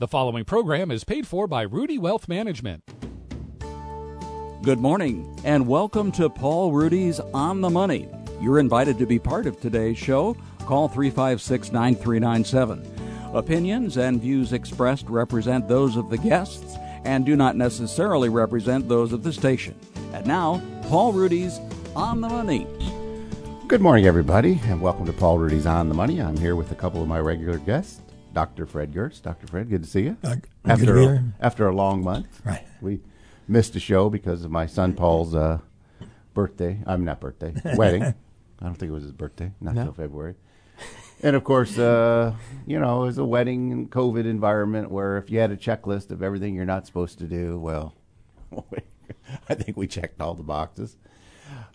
The following program is paid for by Ruedi Wealth Management. Good morning, and welcome to Paul Ruedi's On the Money. You're invited to be part of today's show. Call 356 9397. Opinions and views expressed represent those of the guests and do not necessarily represent those of the station. And now, Paul Ruedi's On the Money. Good morning, everybody, and welcome to Paul Ruedi's On the Money. I'm here with a couple of my regular guests. Dr. Fred Giertz. Dr. Fred, good to see you. Uh, after good to be here. after a long month, Right. We missed a show because of my son Paul's uh, birthday. I'm not birthday, wedding. I don't think it was his birthday, not No. until February. And of course, uh, you know, it was a wedding and COVID environment where if you had a checklist of everything you're not supposed to do, well, I think we checked all the boxes.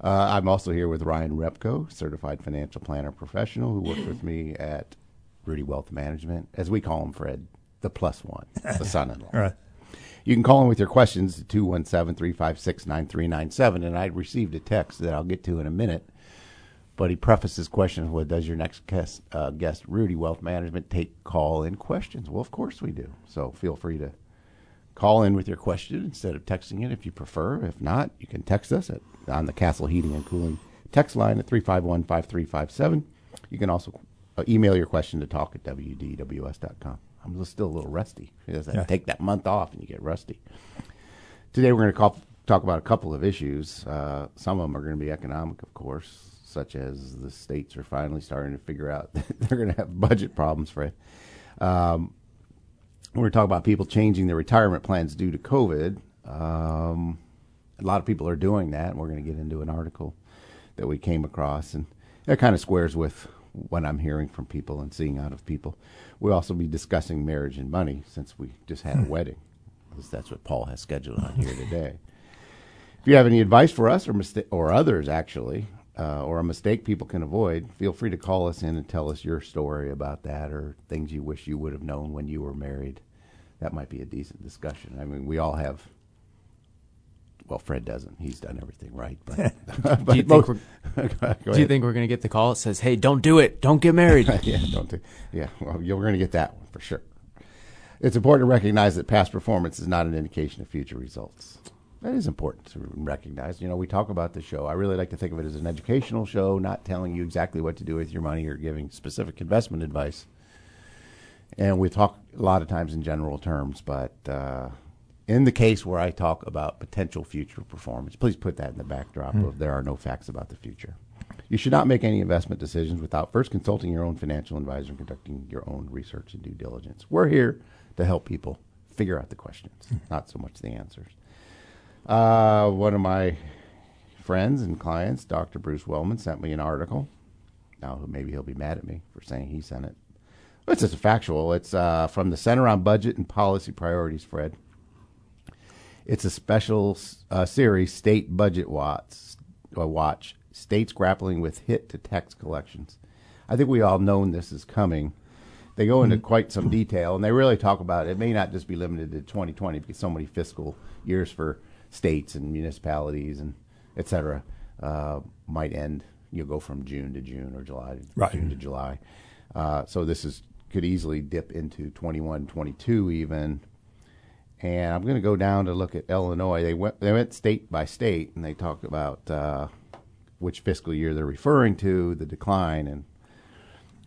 Uh, I'm also here with Ryan Repko, certified financial planner professional, who works with me at Ruedi Wealth Management, as we call him, Fred, the plus one, the son-in-law. All right. You can call in with your questions to 217 356 9397. And I received a text that I'll get to in a minute. But he prefaced his question with Does your next guest, uh, guest Ruedi Wealth Management, take call in questions? Well, of course we do. So feel free to call in with your question instead of texting it if you prefer. If not, you can text us at, on the Castle Heating and Cooling text line at 351 5357. You can also email your question to talk at wdws.com. I'm still a little rusty. Because I Yeah. take that month off and you get rusty. Today we're going to call, talk about a couple of issues. Uh, some of them are going to be economic, of course, such as the states are finally starting to figure out that they're going to have budget problems, Fred. Um, we're going to talk about people changing their retirement plans due to COVID. Um, a lot of people are doing that, and we're going to get into an article that we came across, and that kind of squares with what I'm hearing from people and seeing out of people. We'll also be discussing marriage and money since we just had a wedding, because that's what Paul has scheduled on here today. If you have any advice for us or mista- or others, actually, uh, or a mistake people can avoid, feel free to call us in and tell us your story about that or things you wish you would have known when you were married. That might be a decent discussion. I mean, we all have. Well, Fred doesn't. He's done everything right. But, but Do you think most- we're- Do you think we're going to get the call that says, "Hey, don't do it. Don't get married"? yeah, don't do, yeah. Well, you're going to get that one for sure. It's important to recognize that past performance is not an indication of future results. That is important to recognize. You know, we talk about the show. I really like to think of it as an educational show, not telling you exactly what to do with your money or giving specific investment advice. And we talk a lot of times in general terms, but uh, in the case where I talk about potential future performance, please put that in the backdrop of there are no facts about the future. You should not make any investment decisions without first consulting your own financial advisor and conducting your own research and due diligence. We're here to help people figure out the questions, not so much the answers. Uh, one of my friends and clients, Dr. Bruce Wellman, sent me an article. Now, maybe he'll be mad at me for saying he sent it. But it's just factual. It's uh, from the Center on Budget and Policy Priorities, Fred. It's a special uh, series, State Budget Watch, uh, Watch, States Grappling with Hit to Tax Collections. I think we all known this is coming. They go into quite some detail, and they really talk about it. It may not just be limited to 2020 because so many fiscal years for states and municipalities and et cetera uh, might end. You'll go from June to June or July to Right. June to July. Uh, so this is could easily dip into 21, 22 even. And I'm going to go down to look at Illinois. They went they went state by state, and they talk about uh, which fiscal year they're referring to, the decline, and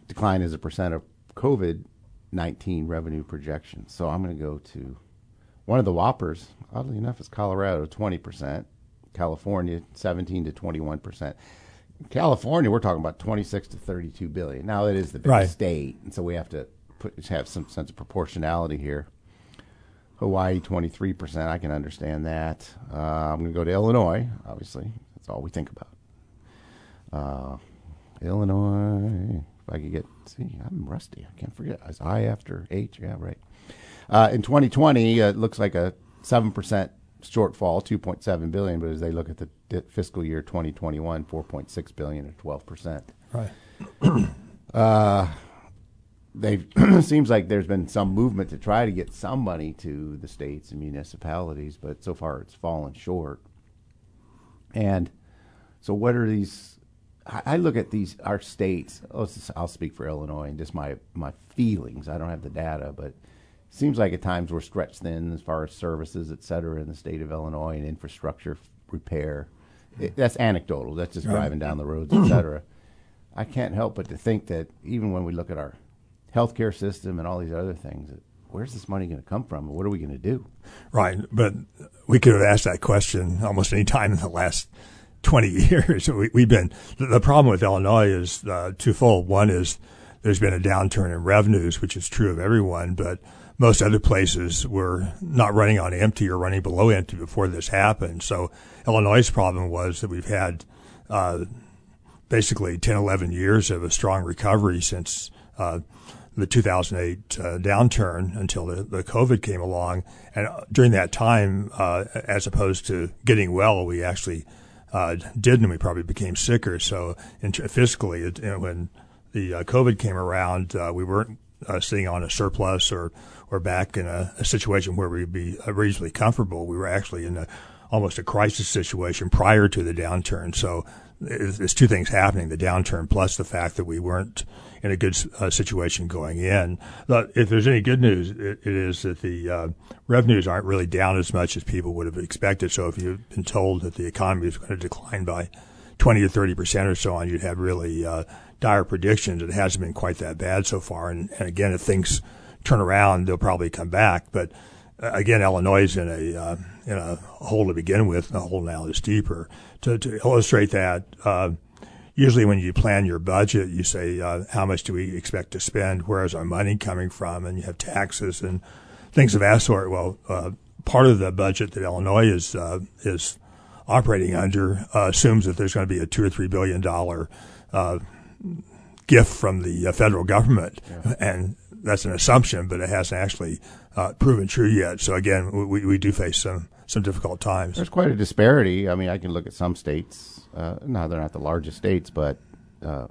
decline as a percent of COVID 19 revenue projections. So I'm going to go to one of the whoppers, oddly enough, is Colorado, 20%, California, 17 to 21%. California, we're talking about 26 to 32 billion. Now, it is the big Right. state, and so we have to put, have some sense of proportionality here. Hawaii, 23%. I can understand that. Uh, I'm going to go to Illinois, obviously. That's all we think about. Uh, Illinois. If I could get, see, I'm rusty. I can't forget. Is I after H? Yeah, right. Uh, in 2020, uh, it looks like a 7% shortfall, 2.7 billion, but as they look at the di- fiscal year 2021, 4.6 billion or 12%. Right. They seems like there's been some movement to try to get some money to the states and municipalities, but so far it's fallen short. And so, what are these? I I look at these our states. oh, I'll speak for Illinois and just my my feelings. I don't have the data, but seems like at times we're stretched thin as far as services, et cetera, in the state of Illinois and infrastructure repair. It, that's anecdotal. That's just driving down the roads, et cetera. I can't help but to think that even when we look at our healthcare system and all these other things, where's this money going to come from? What are we going to do? Right, but we could have asked that question almost any time in the last 20 years. We, we've been, the, the problem with Illinois is uh, twofold. One is there's been a downturn in revenues, which is true of everyone, but most other places were not running on empty or running below empty before this happened. So Illinois' problem was that we've had uh, basically 10, 11 years of a strong recovery since uh, the 2008 uh, downturn until the, the COVID came along. And uh, during that time, uh, as opposed to getting well, we actually uh, did, and we probably became sicker. So in, fiscally, it, you know, when the uh, COVID came around, uh, we weren't sitting on a surplus or or back in a, a situation where we'd be reasonably comfortable. We were actually in a almost a crisis situation prior to the downturn. So there's two things happening: the downturn plus the fact that we weren't in a good uh, situation going in. But if there's any good news, it, it is that the uh, revenues aren't really down as much as people would have expected. So if you've been told that the economy is going to decline by 20 or 30 percent or so on, you'd have really uh, dire predictions. It hasn't been quite that bad so far. And, and again, if things turn around, they'll probably come back. But uh, again, Illinois is in a uh, in a hole to begin with. and The hole now is deeper. To, to illustrate that, uh, usually when you plan your budget, you say uh, how much do we expect to spend, where is our money coming from, and you have taxes and things of that sort. Well, uh, part of the budget that Illinois is uh, is operating under assumes that there's going to be a two or three billion dollar gift from the federal government, yeah. and that's an assumption, but it hasn't actually uh, proven true yet. So again, we, we do face some some difficult times. There's quite a disparity. I mean, I can look at some states. Uh, now they're not the largest states, but uh,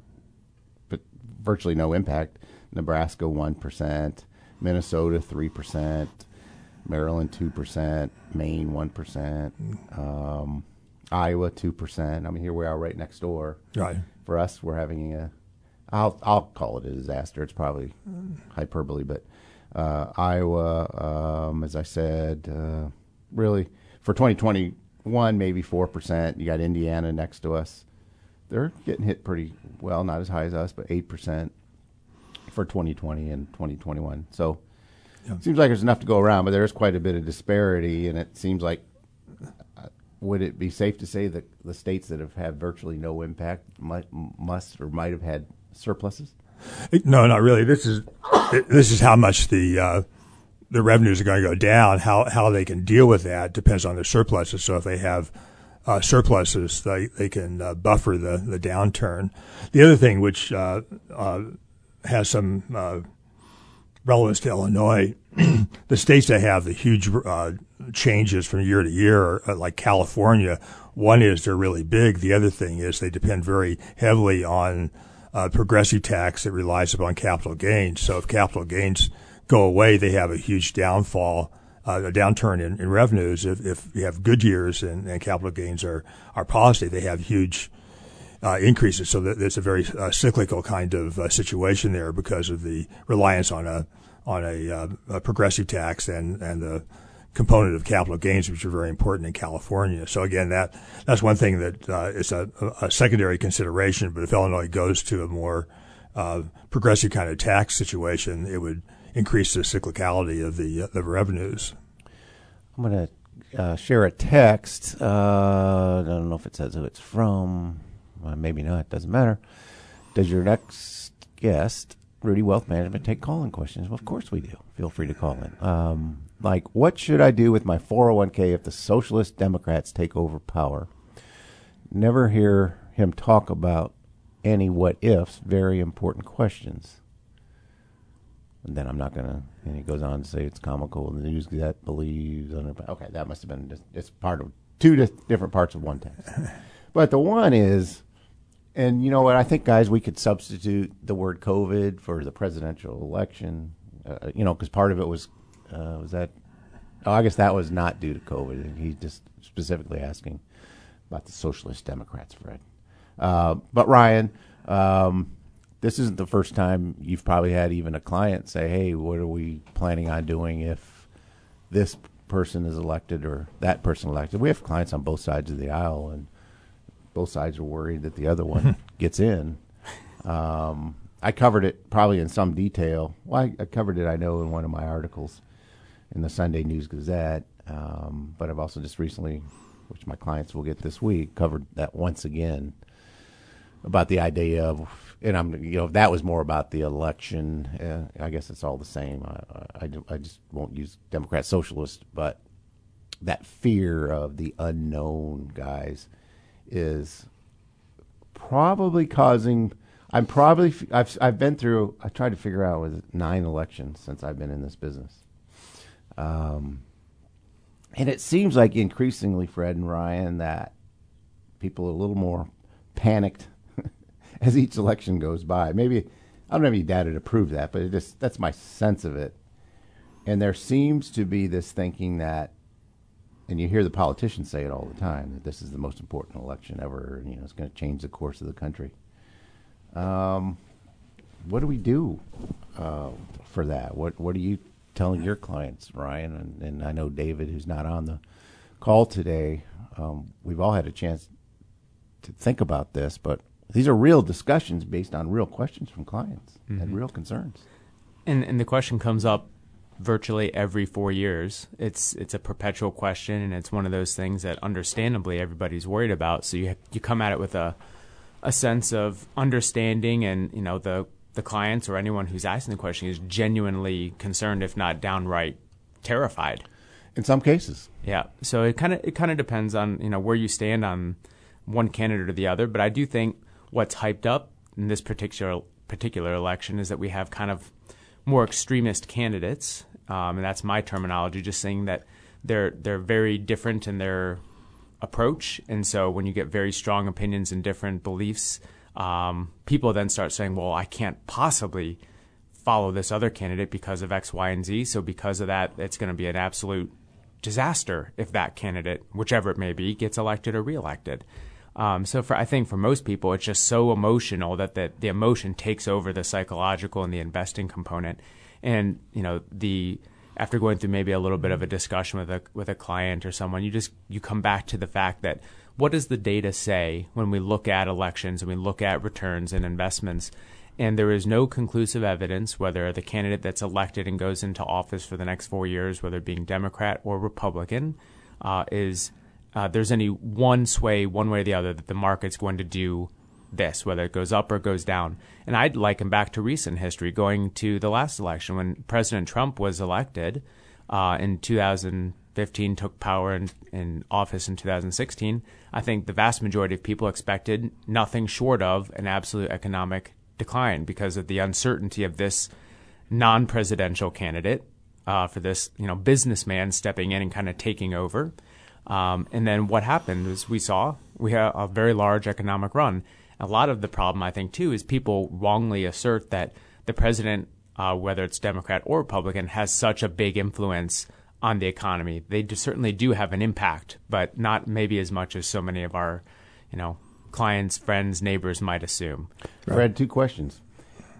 but virtually no impact. Nebraska one percent, Minnesota three percent, Maryland two percent, Maine one percent, um, Iowa two percent. I mean, here we are right next door. Right. For us, we're having a I'll I'll call it a disaster. It's probably hyperbole, but uh, Iowa, um, as I said, uh, really for 2021, maybe four percent. You got Indiana next to us; they're getting hit pretty well, not as high as us, but eight percent for 2020 and 2021. So yeah. it seems like there's enough to go around, but there is quite a bit of disparity, and it seems like. Uh, would it be safe to say that the states that have had virtually no impact might, must or might have had surpluses? No, not really. This is this is how much the uh, the revenues are going to go down. How how they can deal with that depends on their surpluses. So if they have uh, surpluses, they they can uh, buffer the the downturn. The other thing which uh, uh, has some uh, relevance to Illinois, the states that have the huge changes from year to year, like California, one is they're really big. The other thing is they depend very heavily on uh, progressive tax that relies upon capital gains. So if capital gains go away, they have a huge downfall, uh, a downturn in, in revenues. If, if, you have good years and, and, capital gains are, are positive, they have huge uh, increases. So that it's a very uh, cyclical kind of uh, situation there because of the reliance on a on a, uh, a progressive tax and and the component of capital gains, which are very important in California. So again, that that's one thing that uh, is a, a, secondary consideration. But if Illinois goes to a more uh, progressive kind of tax situation, it would increase the cyclicality of the uh, revenues. I'm going to uh, share a text. Uh, I don't know if it says who it's from. Well, maybe not. Doesn't matter. Does your next guest, Ruedi Wealth Management, take calling questions? Well, of course we do. Feel free to call in. Um, like, what should I do with my 401k if the Socialist Democrats take over power? Never hear him talk about any what ifs, very important questions. And then I'm not going to, and he goes on to say it's comical. The News Gazette believes, okay, that must have been just, it's part of two different parts of one text. but the one is, and you know what, I think, guys, we could substitute the word COVID for the presidential election, uh, you know, because part of it was uh, was that? Oh, I guess that was not due to COVID. He's just specifically asking about the Socialist Democrats, Fred. Uh, but Ryan, um, this isn't the first time you've probably had even a client say, "Hey, what are we planning on doing if this person is elected or that person elected?" We have clients on both sides of the aisle, and both sides are worried that the other one gets in. Um, I covered it probably in some detail. Well, I, I, covered it, I know, in one of my articles in the Sunday News Gazette. Um, but I've also just recently, which my clients will get this week, covered that once again about the idea of, and I'm, you know, that was more about the election. Uh, I guess it's all the same. I, I, I just won't use Democrat socialist, but that fear of the unknown, guys, is probably causing I'm probably I've I've been through. I tried to figure out was nine elections since I've been in this business, um, and it seems like increasingly, Fred and Ryan, that people are a little more panicked as each election goes by. Maybe I don't have any data to prove that, but it just that's my sense of it. And there seems to be this thinking that, and you hear the politicians say it all the time that this is the most important election ever. And, you know, it's going to change the course of the country. Um, what do we do uh, for that? What What are you telling your clients, Ryan? And, and I know David, who's not on the call today. Um, we've all had a chance to think about this, but these are real discussions based on real questions from clients mm-hmm. and real concerns. And and the question comes up virtually every four years. It's it's a perpetual question, and it's one of those things that understandably everybody's worried about. So you you come at it with a a sense of understanding and you know the the clients or anyone who's asking the question is genuinely concerned if not downright terrified in some cases yeah so it kind of it kind of depends on you know where you stand on one candidate or the other but i do think what's hyped up in this particular particular election is that we have kind of more extremist candidates um, and that's my terminology just saying that they're they're very different in their approach. And so when you get very strong opinions and different beliefs, um, people then start saying, well, I can't possibly follow this other candidate because of X, Y, and Z. So because of that, it's going to be an absolute disaster if that candidate, whichever it may be, gets elected or reelected. Um, so for I think for most people, it's just so emotional that the, the emotion takes over the psychological and the investing component. And you know the after going through maybe a little bit of a discussion with a with a client or someone, you just you come back to the fact that what does the data say when we look at elections and we look at returns and investments? And there is no conclusive evidence whether the candidate that's elected and goes into office for the next four years, whether being Democrat or Republican, uh, is uh, there's any one sway, one way or the other, that the market's going to do this, whether it goes up or goes down. And I'd liken back to recent history, going to the last election when President Trump was elected uh, in 2015, took power in, in office in 2016. I think the vast majority of people expected nothing short of an absolute economic decline because of the uncertainty of this non-presidential candidate uh, for this, you know, businessman stepping in and kind of taking over. Um, and then what happened is we saw we had a very large economic run. A lot of the problem, I think, too, is people wrongly assert that the president, uh, whether it's Democrat or Republican, has such a big influence on the economy. They do, certainly do have an impact, but not maybe as much as so many of our, you know, clients, friends, neighbors might assume. Fred, two questions.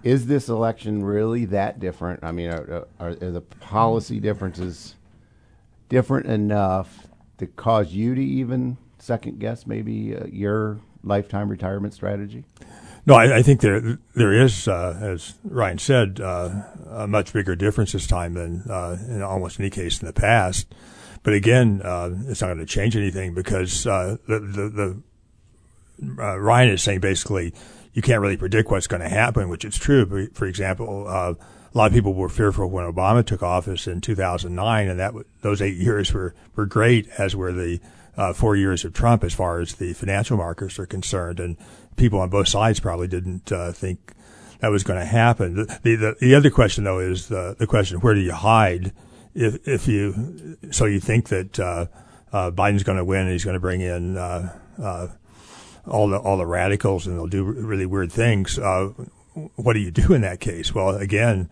Is this election really that different? I mean, are, are, are the policy differences different enough to cause you to even second guess maybe uh, your lifetime retirement strategy? No, I, I think there there is, uh, as Ryan said, uh, a much bigger difference this time than uh, in almost any case in the past. But again, uh, it's not going to change anything because uh, the the, the Ryan is saying basically you can't really predict what's going to happen, which is true. For example, a lot of people were fearful when Obama took office in 2009, and that those eight years were were great, as were the uh, four years of Trump as far as the financial markets are concerned, and people on both sides probably didn't uh, think that was going to happen. The, the, the other question though is the the question where do you hide if if you so you think that uh, uh, Biden's going to win and he's going to bring in uh, uh, all the all the radicals and they'll do really weird things. Uh, what do you do in that case? Well, again,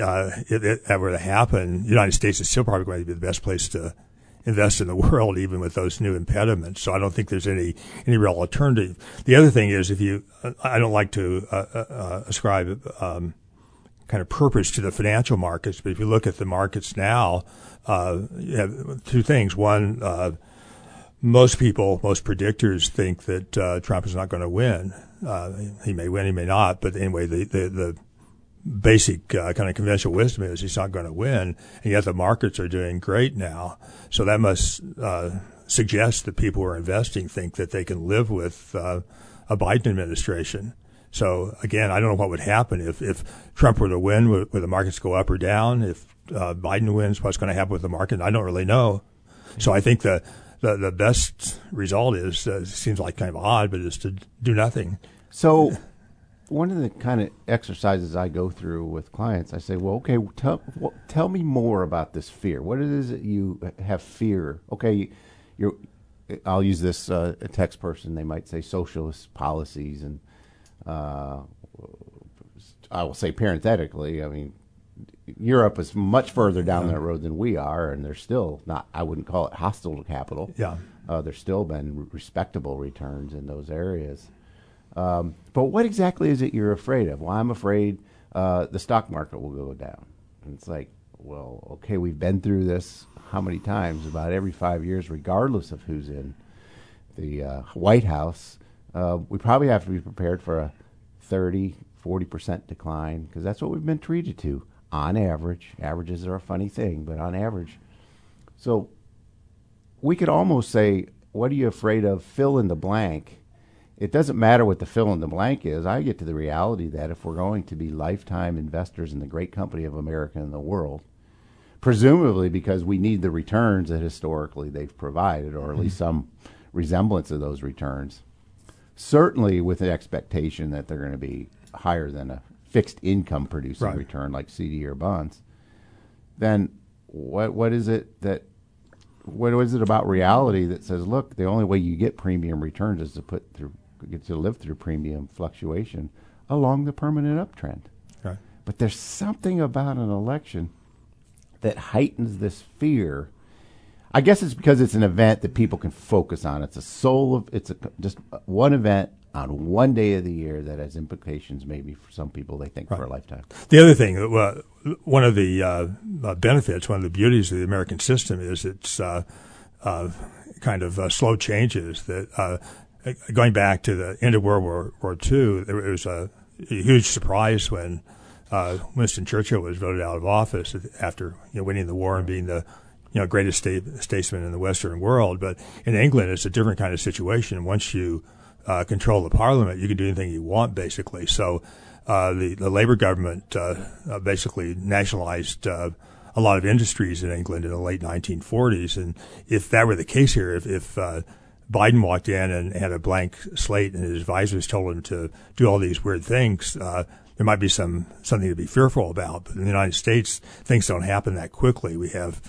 uh, if, that were to happen, the United States is still probably going to be the best place to invest in the world even with those new impediments. So I don't think there's any any real alternative. The other thing is if you, I don't like to uh, uh, uh, ascribe um, kind of purpose to the financial markets, but if you look at the markets now, uh, you have two things. One, uh, most people, most predictors think that uh, Trump is not going to win. he may win, he may not, but anyway, the the, the basic uh, kind of conventional wisdom is he's not going to win, and yet the markets are doing great now. So that must uh, suggest that people who are investing think that they can live with uh, a Biden administration. So again, I don't know what would happen if, if Trump were to win, would, would the markets go up or down? If uh, Biden wins, what's going to happen with the market? I don't really know. So I think the the, the best result is uh, seems like kind of odd, but is to do nothing. So one of the kind of exercises I go through with clients, I say, well, okay, tell, well, tell me more about this fear. What it is that you have fear? Okay, you're, I'll use this uh, text person. They might say socialist policies, and uh, I will say parenthetically, I mean, Europe is much further down that road than we are, and they're still not. I wouldn't call it hostile to capital. Yeah, uh, there's still been respectable returns in those areas. Um, but what exactly is it you're afraid of? Well, I'm afraid uh, the stock market will go down. And it's like, well, okay, we've been through this how many times? About every five years, regardless of who's in the uh, White House. Uh, we probably have to be prepared for a 30, 40% decline because that's what we've been treated to on average. Averages are a funny thing, but on average. So we could almost say, what are you afraid of? Fill in the blank it doesn't matter what the fill in the blank is. I get to the reality that if we're going to be lifetime investors in the great company of America and the world, presumably because we need the returns that historically they've provided, or at mm-hmm. least some resemblance of those returns, certainly with the expectation that they're going to be higher than a fixed income producing right. return like CD or bonds, then what what is it that what is it about reality that says, look, the only way you get premium returns is to put through get to live through premium fluctuation along the permanent uptrend. Right. But there's something about an election that heightens this fear. I guess it's because it's an event that people can focus on. It's a soul of it's a, just one event on one day of the year that has implications maybe for some people they think right. for a lifetime. The other thing, uh, one of the uh, uh, benefits, one of the beauties of the American system is its uh, uh, kind of uh, slow changes that going back to the end of World War, War II, there was a, a huge surprise when uh, Winston Churchill was voted out of office after you know, winning the war and being the you know greatest state, statesman in the Western world. But in England, it's a different kind of situation. Once you uh, control the parliament, you can do anything you want, basically. So uh, the the Labour government uh, uh, basically nationalized. Uh, a lot of industries in England in the late 1940s, and if that were the case here, if, if Biden walked in and had a blank slate, and his advisors told him to do all these weird things. Uh, there might be some something to be fearful about. But in the United States, things don't happen that quickly. We have,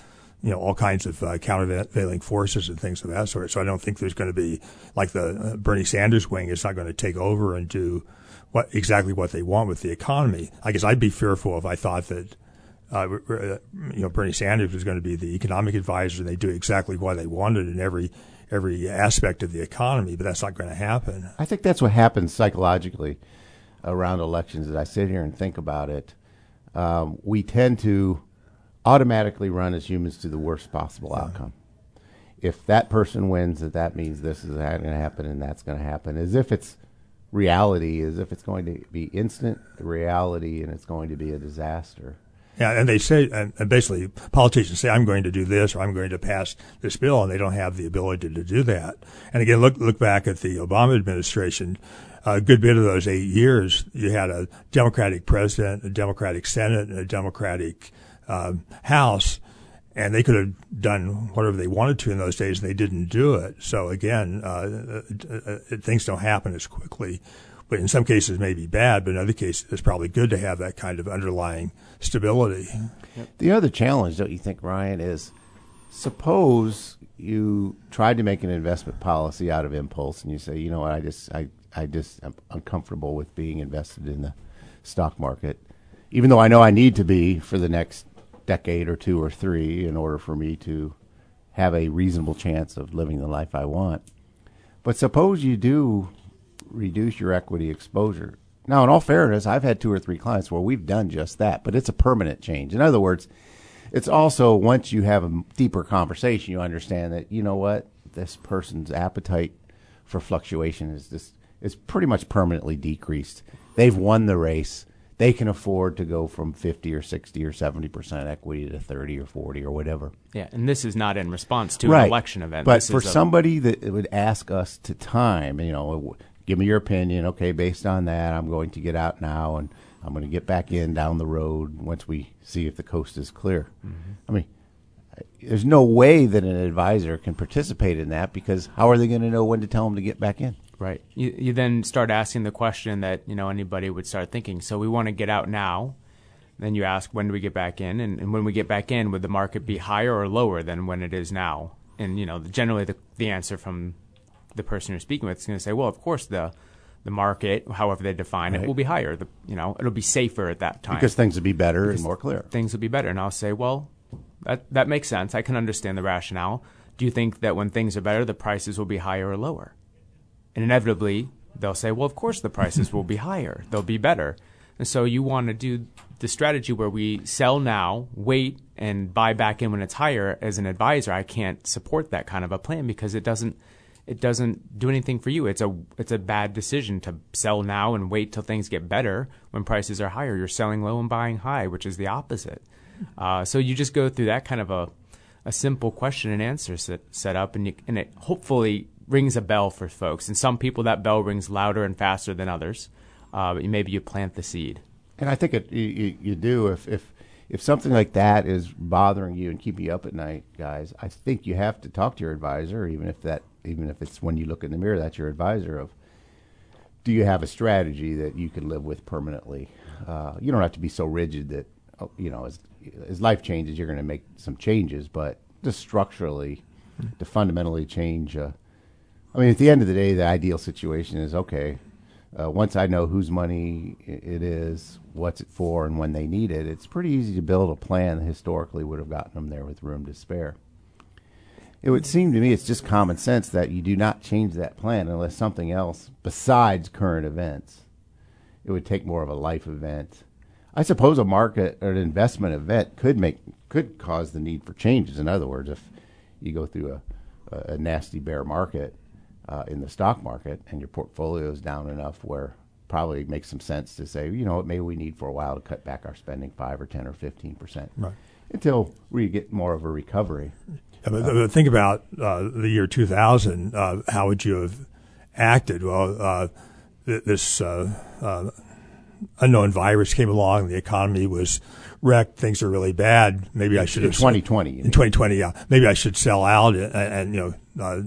you know, all kinds of uh, countervailing forces and things of that sort. So I don't think there's going to be like the uh, Bernie Sanders wing is not going to take over and do what exactly what they want with the economy. I guess I'd be fearful if I thought that. Uh, you know, Bernie Sanders was going to be the economic advisor, and they do exactly what they wanted in every every aspect of the economy, but that's not going to happen. I think that's what happens psychologically around elections. As I sit here and think about it, um, we tend to automatically run as humans to the worst possible yeah. outcome. If that person wins, that that means this is going to happen and that's going to happen, as if it's reality, as if it's going to be instant reality and it's going to be a disaster. Yeah, and they say, and basically, politicians say, "I'm going to do this" or "I'm going to pass this bill," and they don't have the ability to do that. And again, look look back at the Obama administration. A good bit of those eight years, you had a Democratic president, a Democratic Senate, and a Democratic um, House, and they could have done whatever they wanted to in those days, and they didn't do it. So again, uh, uh, uh things don't happen as quickly but in some cases may be bad, but in other cases it's probably good to have that kind of underlying stability. The other challenge, don't you think, Ryan, is suppose you tried to make an investment policy out of impulse and you say, you know what, I just I, I just am uncomfortable with being invested in the stock market, even though I know I need to be for the next decade or two or three in order for me to have a reasonable chance of living the life I want. But suppose you do reduce your equity exposure. Now, in all fairness, I've had two or three clients where we've done just that, but it's a permanent change. In other words, it's also once you have a deeper conversation, you understand that you know what this person's appetite for fluctuation is just is pretty much permanently decreased. They've won the race. They can afford to go from 50 or 60 or 70 percent equity to 30 or 40 or whatever. Yeah, and this is not in response to right. an election event. But This for is a- somebody that would ask us to time, you know, give me your opinion. Okay, based on that, I'm going to get out now and I'm going to get back in down the road once we see if the coast is clear. Mm-hmm. I mean, there's no way that an advisor can participate in that because how are they going to know when to tell them to get back in? Right. You, you then start asking the question that you know anybody would start thinking. So we want to get out now. Then you ask when do we get back in, and, and when we get back in, would the market be higher or lower than when it is now? And you know, generally the the answer from the person you're speaking with is going to say, well, of course the the market, however they define it, will be higher. The, you know, it'll be safer at that time Because things would be better and more clear. things will be better. And I'll say, well, that that makes sense. I can understand the rationale. Do you think that when things are better, the prices will be higher or lower? And inevitably, they'll say, well, of course the prices will be higher. They'll be better. And so you want to do the strategy where we sell now, wait, and buy back in when it's higher. As an advisor, I can't support that kind of a plan because it doesn't it doesn't do anything for you. It's a it's a bad decision to sell now and wait till things get better when prices are higher. You're selling low and buying high, which is the opposite. Uh, so you just go through that kind of a a simple question and answer set, set up, and you, and it hopefully rings a bell for folks. And some people that bell rings louder and faster than others. Uh, but maybe you plant the seed. And I think it, you, you, do if, if if something like that is bothering you and keeping you up at night, guys. I think you have to talk to your advisor, even if that even if it's when you look in the mirror, that's your advisor. Of do you have a strategy that you can live with permanently? Uh, you don't have to be so rigid that oh, you know as as life changes, you're going to make some changes, but just structurally to fundamentally change. Uh, I mean, at the end of the day, the ideal situation is okay. Uh, once I know whose money it is, what's it for, and when they need it, it's pretty easy to build a plan that historically would have gotten them there with room to spare. It would seem to me it's just common sense that you do not change that plan unless something else besides current events. It would take more of a life event. I suppose a market or an investment event could make could cause the need for changes. In other words, if you go through a, a, a nasty bear market uh, in the stock market and your portfolio is down enough where probably makes some sense to say, you know what, maybe we need for a while to cut back our spending five or ten or fifteen percent Right. until we get more of a recovery. Yeah, but, but think about uh, the year 2000. Uh, how would you have acted? Well, uh, this uh, uh, unknown virus came along. The economy was wrecked. Things are really bad. Maybe I should In have 2020, In 2020, yeah. Maybe I should sell out and, and you know uh,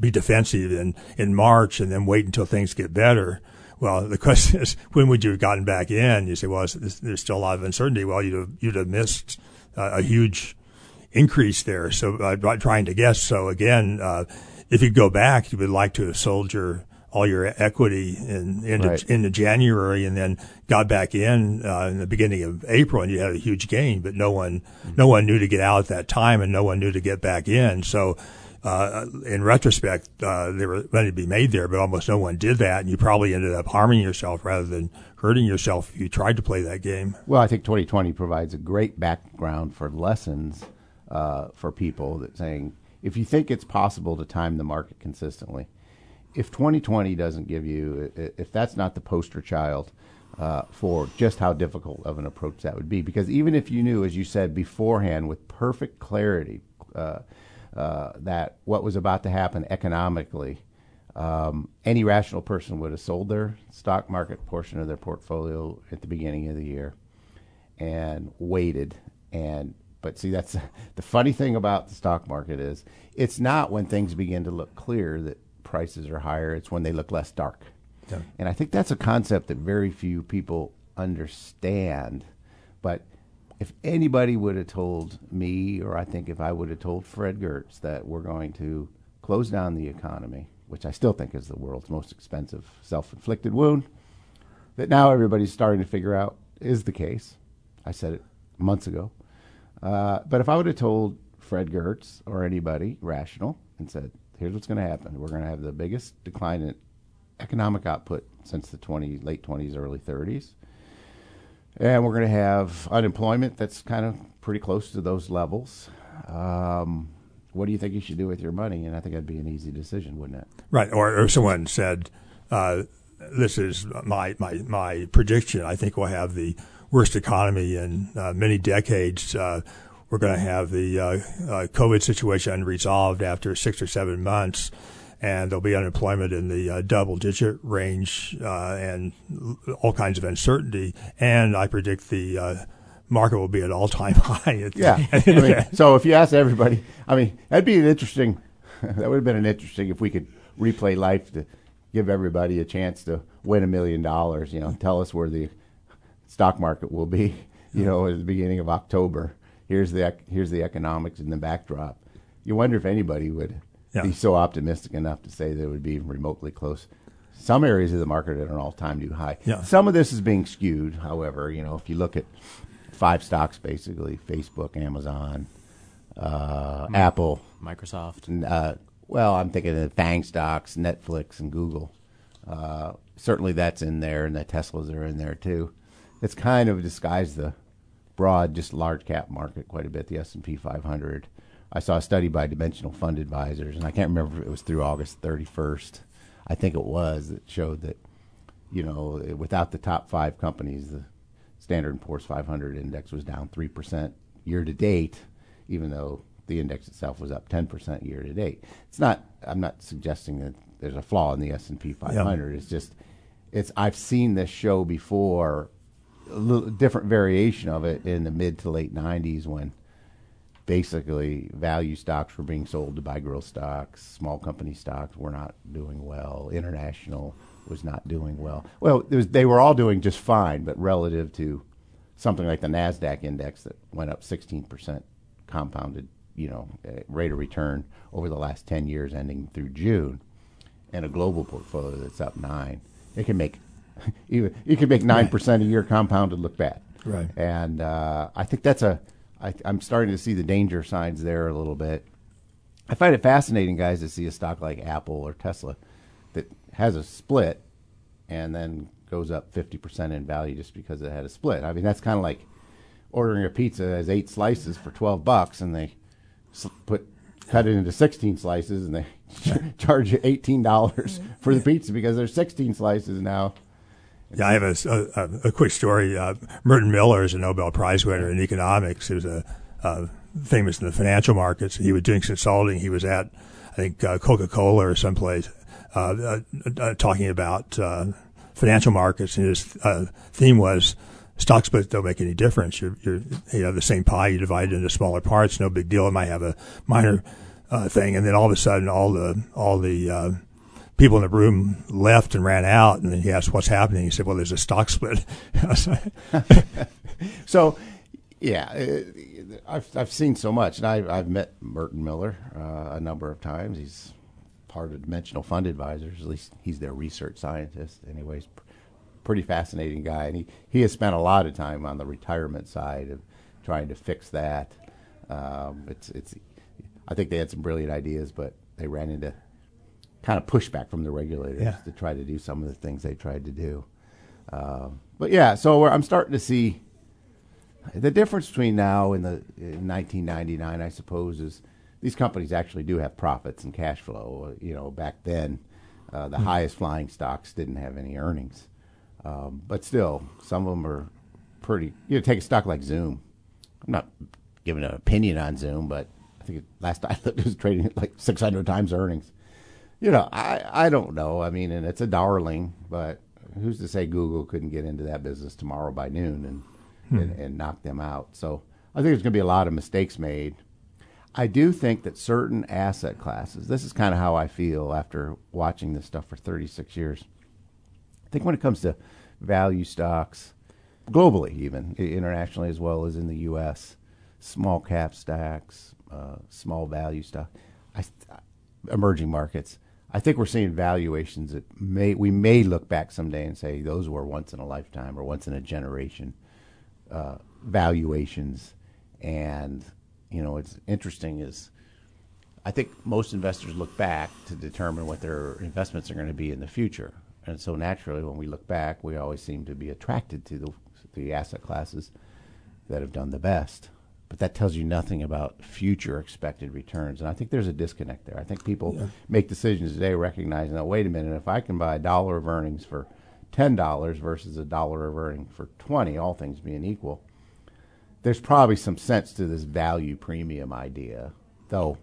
be defensive in in March and then wait until things get better. Well, the question is, when would you have gotten back in? You say, well, there's still a lot of uncertainty. Well, you'd have, you'd have missed uh, a huge increase there. So I'm trying to guess. So again, uh, if you go back, you would like to have sold your all your equity in into, Right. into January and then got back in uh, in the beginning of April, and you had a huge gain. But no one no one knew to get out at that time, and no one knew to get back in. So. Uh, in retrospect, uh, there was money to be made there, but almost no one did that, and you probably ended up harming yourself rather than hurting yourself if you tried to play that game. Well, I think 2020 provides a great background for lessons uh, for people that saying if you think it's possible to time the market consistently, if 2020 doesn't give you, if that's not the poster child uh, for just how difficult of an approach that would be, because even if you knew, as you said beforehand, with perfect clarity, uh, uh, that what was about to happen economically, um, any rational person would have sold their stock market portion of their portfolio at the beginning of the year and waited. And but see that's the funny thing about the stock market is it's not when things begin to look clear that prices are higher it's when they look less dark Yeah. and i think that's a concept that very few people understand but if anybody would have told me or i think if i would have told fred giertz that we're going to close down the economy which i still think is the world's most expensive self-inflicted wound that now everybody's starting to figure out is the case. I said it months ago. Uh, but if I would have told Fred Giertz or anybody rational and said, "Here's what's going to happen. We're going to have the biggest decline in economic output since the 20 late 20s, early 30s, and we're going to have unemployment that's kind of pretty close to those levels." Um, what do you think you should do with your money? And I think that'd be an easy decision, wouldn't it? Right. Or, or someone said, uh, "This is my my my prediction. I think we'll have the worst economy in uh, many decades. Uh, we're going to have the uh, uh, COVID situation unresolved after six or seven months, and there'll be unemployment in the uh, double digit range uh, and all kinds of uncertainty. And I predict the uh, market will be at all time high. Yeah. I mean, so if you ask everybody, I mean, that'd be an interesting. That would have been an interesting if we could replay life to give everybody a chance to win a million dollars. You know, tell us where the stock market will be, you know, at the beginning of October. Here's the here's the economics in the backdrop. You wonder if anybody would Yeah. be so optimistic enough to say that it would be remotely close. Some areas of the market are at an all-time new high. Yeah. Some of this is being skewed, however. You know, if you look at five stocks, basically Facebook, Amazon, uh, Apple, Microsoft. uh, well, I'm thinking of FANG stocks, Netflix, and Google. Uh, certainly that's in there, and the Teslas are in there too. It's kind of disguised the broad, just large cap market quite a bit. The S and P 500. I saw a study by Dimensional Fund Advisors, and I can't remember if it was through August 31st. I think it was that showed that you know without the top five companies, the Standard and Poor's 500 index was down three percent year to date, even though the index itself was up 10 percent year to date. It's not. I'm not suggesting that there's a flaw in the S and P 500. It's just it's. I've seen this show before, a little different variation of it in the mid to late 90s when basically value stocks were being sold to buy growth stocks. Small company stocks were not doing well. International was not doing well. Well, was, they were all doing just fine, but relative to something like the Nasdaq index that went up 16% compounded, you know, uh, rate of return over the last 10 years ending through June, and a global portfolio that's up 9. It can make even you can make 9% a year compounded look bad. Right. And uh, I think that's a. I, I'm starting to see the danger signs there a little bit. I find it fascinating, guys, to see a stock like Apple or Tesla that has a split and then goes up 50% in value just because it had a split. I mean, that's kind of like ordering a pizza as eight slices for 12 bucks and they put cut it into 16 slices and they charge you $18 for the pizza because there's 16 slices now. Yeah, I have a, a, a quick story. Uh, Merton Miller is a Nobel Prize winner in economics. He was a, uh, famous in the financial markets. He was doing consulting. He was at, I think, uh, Coca Cola or someplace, uh, uh, uh, talking about uh, financial markets. And his uh, theme was stock splits don't make any difference. You're, you're, you have the same pie, you divide it into smaller parts. No big deal. It might have a minor uh, thing, and then all of a sudden, all the all the uh, people in the room left and ran out. And he asked, "What's happening?" He said, "Well, there's a stock split." So, yeah, uh, I've I've seen so much, and I've I've met Merton Miller uh, a number of times. He's part of Dimensional Fund Advisors. At least he's their research scientist. Anyways, pr- pretty fascinating guy, and he he has spent a lot of time on the retirement side of trying to fix that. Um, it's it's. I think they had some brilliant ideas, but they ran into kind of pushback from the regulators Yeah. to try to do some of the things they tried to do. Um, but yeah, so we're, I'm starting to see the difference between now and the in 1999, I suppose, is these companies actually do have profits and cash flow. Uh, You know, back then, uh, the highest flying stocks didn't have any earnings, um, but still, some of them are pretty. You know, take a stock like Zoom. I'm not giving an opinion on Zoom, but I think it, last I looked, it was trading at like 600 times earnings. You know, I I don't know. I mean, and it's a darling, but who's to say Google couldn't get into that business tomorrow by noon and and, and knock them out? So I think there's going to be a lot of mistakes made. I do think that certain asset classes. This is kind of how I feel after watching this stuff for 36 years. I think when it comes to value stocks, globally, even internationally as well as in the U.S., small cap stocks, uh, small value stock, I, emerging markets. I think we're seeing valuations that may we may look back someday and say those were once in a lifetime or once in a generation uh, valuations, and you know, it's interesting is I think most investors look back to determine what their investments are going to be in the future. And so naturally, when we look back, we always seem to be attracted to the, the asset classes that have done the best. But that tells you nothing about future expected returns. And I think there's a disconnect there. I think people yeah. make decisions today recognizing that, wait a minute, if I can buy a dollar of earnings for $10 versus a dollar of earning for 20, all things being equal, there's probably some sense to this value premium idea, though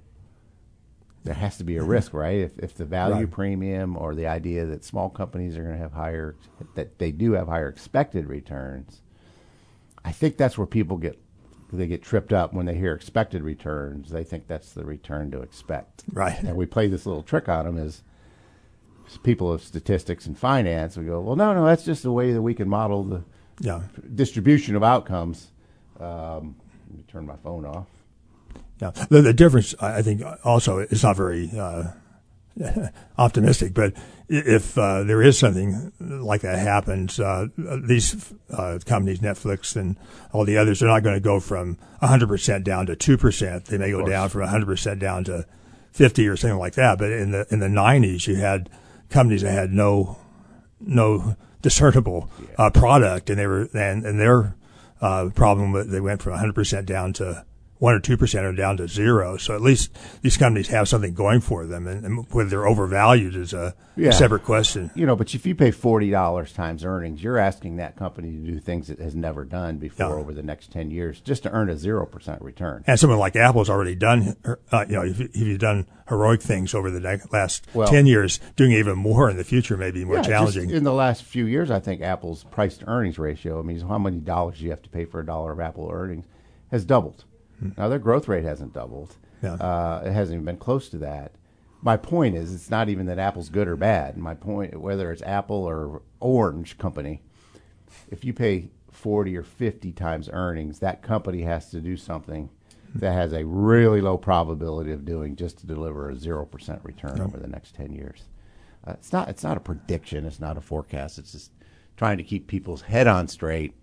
there has to be a risk, right? If, if the value right. premium or the idea that small companies are going to have higher, that they do have higher expected returns, I think that's where people get they get tripped up when they hear expected returns. They think that's the return to expect. Right. And we play this little trick on them as people of statistics and finance. We go, well, no, no, that's just the way that we can model the yeah. distribution of outcomes. Um, let me turn my phone off. Yeah, the, the difference I think also is not very uh, optimistic, but if uh, there is something like that happens, uh, these uh, companies, Netflix and all the others, are not going to go from 100% down to 2%. They may go down from 100% down to 50 or something like that. But in the in the 90s, you had companies that had no no discernible uh, product, and they were and and their uh, problem they went from 100% down to one or two percent are down to zero. So at least these companies have something going for them, and, and whether they're overvalued is a, yeah. separate question. You know, but if you pay forty dollars times earnings, you're asking that company to do things it has never done before yeah. over the next ten years, just to earn a zero percent return. And someone like Apple's already done, uh, you know, if, if, you've done heroic things over the last well, ten years, doing even more in the future may be more yeah, challenging. in the last few years, I think Apple's price to earnings ratio, I mean, how many dollars you have to pay for a dollar of Apple earnings, has doubled. Now their growth rate hasn't doubled. Yeah. Uh, it hasn't even been close to that. My point is, it's not even that Apple's good or bad. My point, whether it's Apple or Orange Company, if you pay forty or fifty times earnings, that company has to do something that has a really low probability of doing just to deliver a zero percent return over the next ten years. Uh, it's not. It's not a prediction. It's not a forecast. It's just trying to keep people's head on straight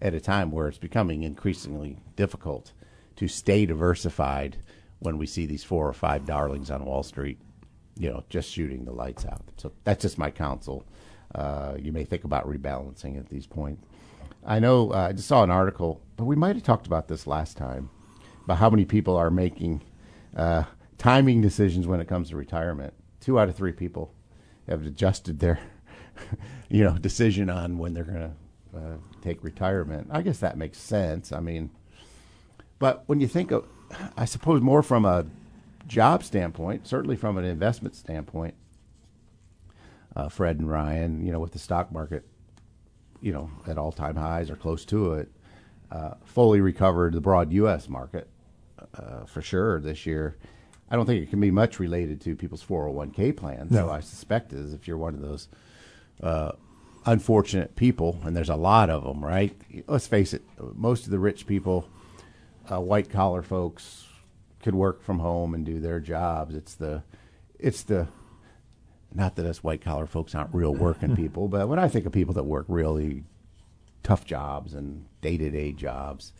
at a time where it's becoming increasingly difficult to stay diversified when we see these four or five darlings on Wall Street, you know, just shooting the lights out. So that's just my counsel. Uh, you may think about rebalancing at these points. I know uh, I just saw an article, but we might have talked about this last time about how many people are making uh, timing decisions when it comes to retirement. Two out of three people have adjusted their, you know, decision on when they're going to uh, take retirement. I guess that makes sense. I mean, but when you think of, I suppose, more from a job standpoint, certainly from an investment standpoint, uh, Fred and Ryan, you know, with the stock market, you know, at all time highs or close to it, uh, fully recovered the broad U.S. market uh, for sure this year. I don't think it can be much related to people's 401k plans. No. So I suspect is if you're one of those uh, unfortunate people, and there's a lot of them, right? Let's face it, most of the rich people uh, white collar folks could work from home and do their jobs. It's the, it's the, not that us white collar folks aren't real working people, but when I think of people that work really tough jobs and day to day jobs,